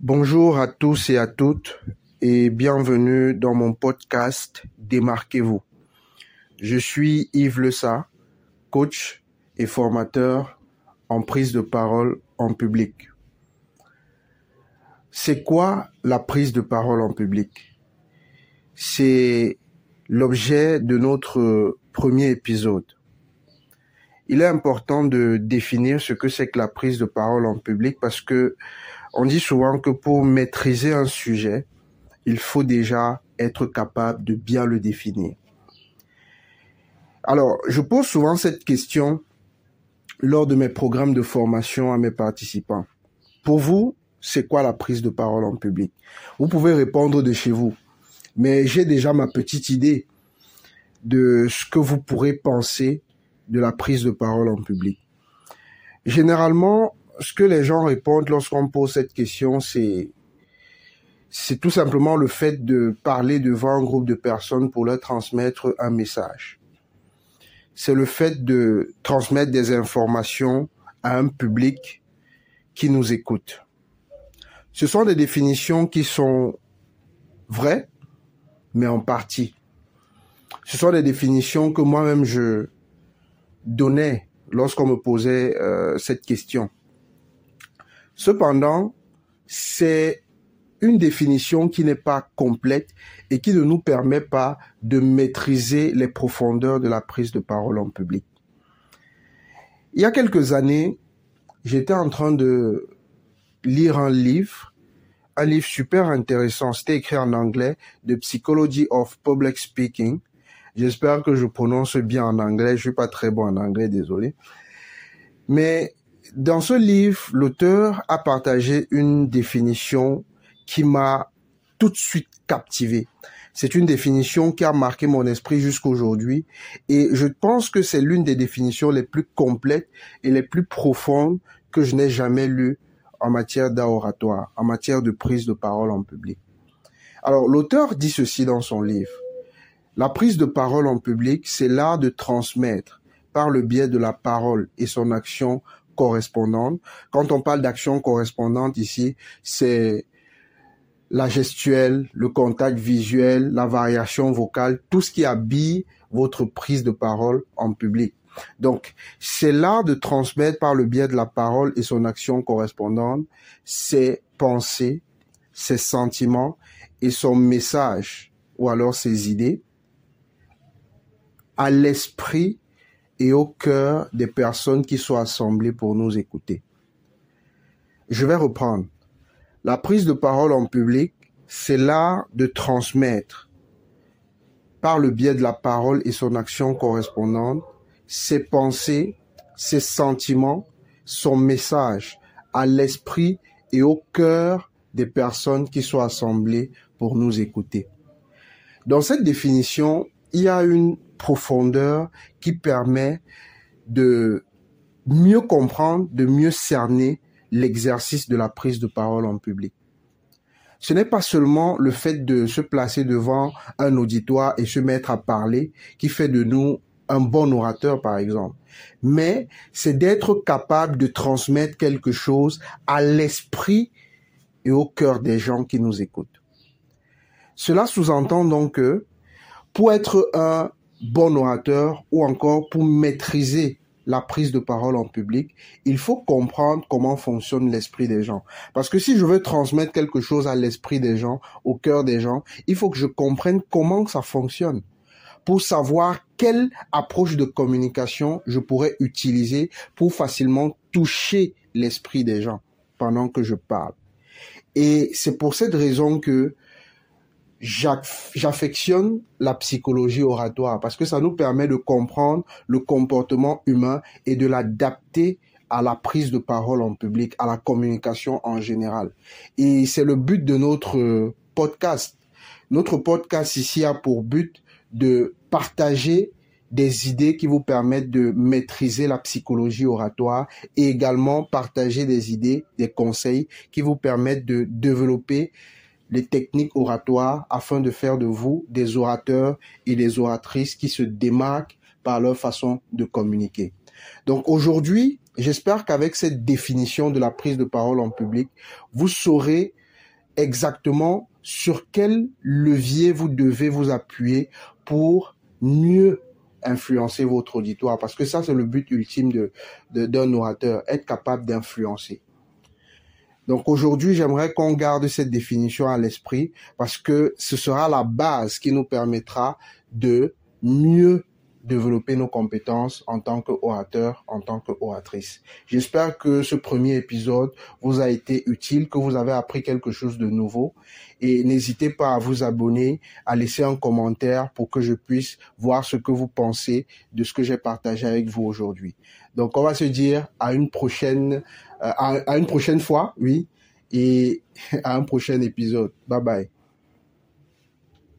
Bonjour à tous et à toutes et bienvenue dans mon podcast Démarquez-vous. Je suis Yves Lessa, coach et formateur en prise de parole en public. C'est quoi la prise de parole en public? C'est l'objet de notre premier épisode. Il est important de définir ce que c'est que la prise de parole en public parce que on dit souvent que pour maîtriser un sujet, il faut déjà être capable de bien le définir. Alors, je pose souvent cette question lors de mes programmes de formation à mes participants. Pour vous, c'est quoi la prise de parole en public? Vous pouvez répondre de chez vous, mais j'ai déjà ma petite idée de ce que vous pourrez penser de la prise de parole en public. Généralement, ce que les gens répondent lorsqu'on pose cette question, c'est c'est tout simplement le fait de parler devant un groupe de personnes pour leur transmettre un message. C'est le fait de transmettre des informations à un public qui nous écoute. Ce sont des définitions qui sont vraies, mais en partie. Ce sont des définitions que moi-même je donnais lorsqu'on me posait euh, cette question. Cependant, c'est une définition qui n'est pas complète et qui ne nous permet pas de maîtriser les profondeurs de la prise de parole en public. Il y a quelques années, j'étais en train de lire un livre, un livre super intéressant, c'était écrit en anglais, The Psychology of Public Speaking. J'espère que je prononce bien en anglais, je suis pas très bon en anglais, désolé. Mais dans ce livre, l'auteur a partagé une définition qui m'a tout de suite captivé. C'est une définition qui a marqué mon esprit jusqu'aujourd'hui et je pense que c'est l'une des définitions les plus complètes et les plus profondes que je n'ai jamais lues en matière d'oratoire, en matière de prise de parole en public. Alors l'auteur dit ceci dans son livre. La prise de parole en public, c'est l'art de transmettre par le biais de la parole et son action correspondante. Quand on parle d'action correspondante ici, c'est la gestuelle, le contact visuel, la variation vocale, tout ce qui habille votre prise de parole en public. Donc, c'est l'art de transmettre par le biais de la parole et son action correspondante ses pensées, ses sentiments et son message ou alors ses idées à l'esprit et au cœur des personnes qui sont assemblées pour nous écouter. Je vais reprendre. La prise de parole en public, c'est l'art de transmettre, par le biais de la parole et son action correspondante, ses pensées, ses sentiments, son message à l'esprit et au cœur des personnes qui sont assemblées pour nous écouter. Dans cette définition, il y a une profondeur qui permet de mieux comprendre, de mieux cerner l'exercice de la prise de parole en public. Ce n'est pas seulement le fait de se placer devant un auditoire et se mettre à parler qui fait de nous un bon orateur, par exemple, mais c'est d'être capable de transmettre quelque chose à l'esprit et au cœur des gens qui nous écoutent. Cela sous-entend donc que pour être un bon orateur ou encore pour maîtriser la prise de parole en public, il faut comprendre comment fonctionne l'esprit des gens. Parce que si je veux transmettre quelque chose à l'esprit des gens, au cœur des gens, il faut que je comprenne comment ça fonctionne pour savoir quelle approche de communication je pourrais utiliser pour facilement toucher l'esprit des gens pendant que je parle. Et c'est pour cette raison que j'affectionne la psychologie oratoire parce que ça nous permet de comprendre le comportement humain et de l'adapter à la prise de parole en public, à la communication en général. Et c'est le but de notre podcast. Notre podcast ici a pour but de partager des idées qui vous permettent de maîtriser la psychologie oratoire et également partager des idées, des conseils qui vous permettent de développer les techniques oratoires afin de faire de vous des orateurs et des oratrices qui se démarquent par leur façon de communiquer. Donc aujourd'hui, j'espère qu'avec cette définition de la prise de parole en public, vous saurez exactement sur quel levier vous devez vous appuyer pour mieux influencer votre auditoire. Parce que ça, c'est le but ultime de, d'un orateur, être capable d'influencer. Donc aujourd'hui, j'aimerais qu'on garde cette définition à l'esprit parce que ce sera la base qui nous permettra de mieux développer nos compétences en tant qu'orateur, en tant qu'oratrice. J'espère que ce premier épisode vous a été utile, que vous avez appris quelque chose de nouveau et n'hésitez pas à vous abonner, à laisser un commentaire pour que je puisse voir ce que vous pensez de ce que j'ai partagé avec vous aujourd'hui. Donc on va se dire à une prochaine, euh, à une prochaine fois, oui, et à un prochain épisode. Bye bye.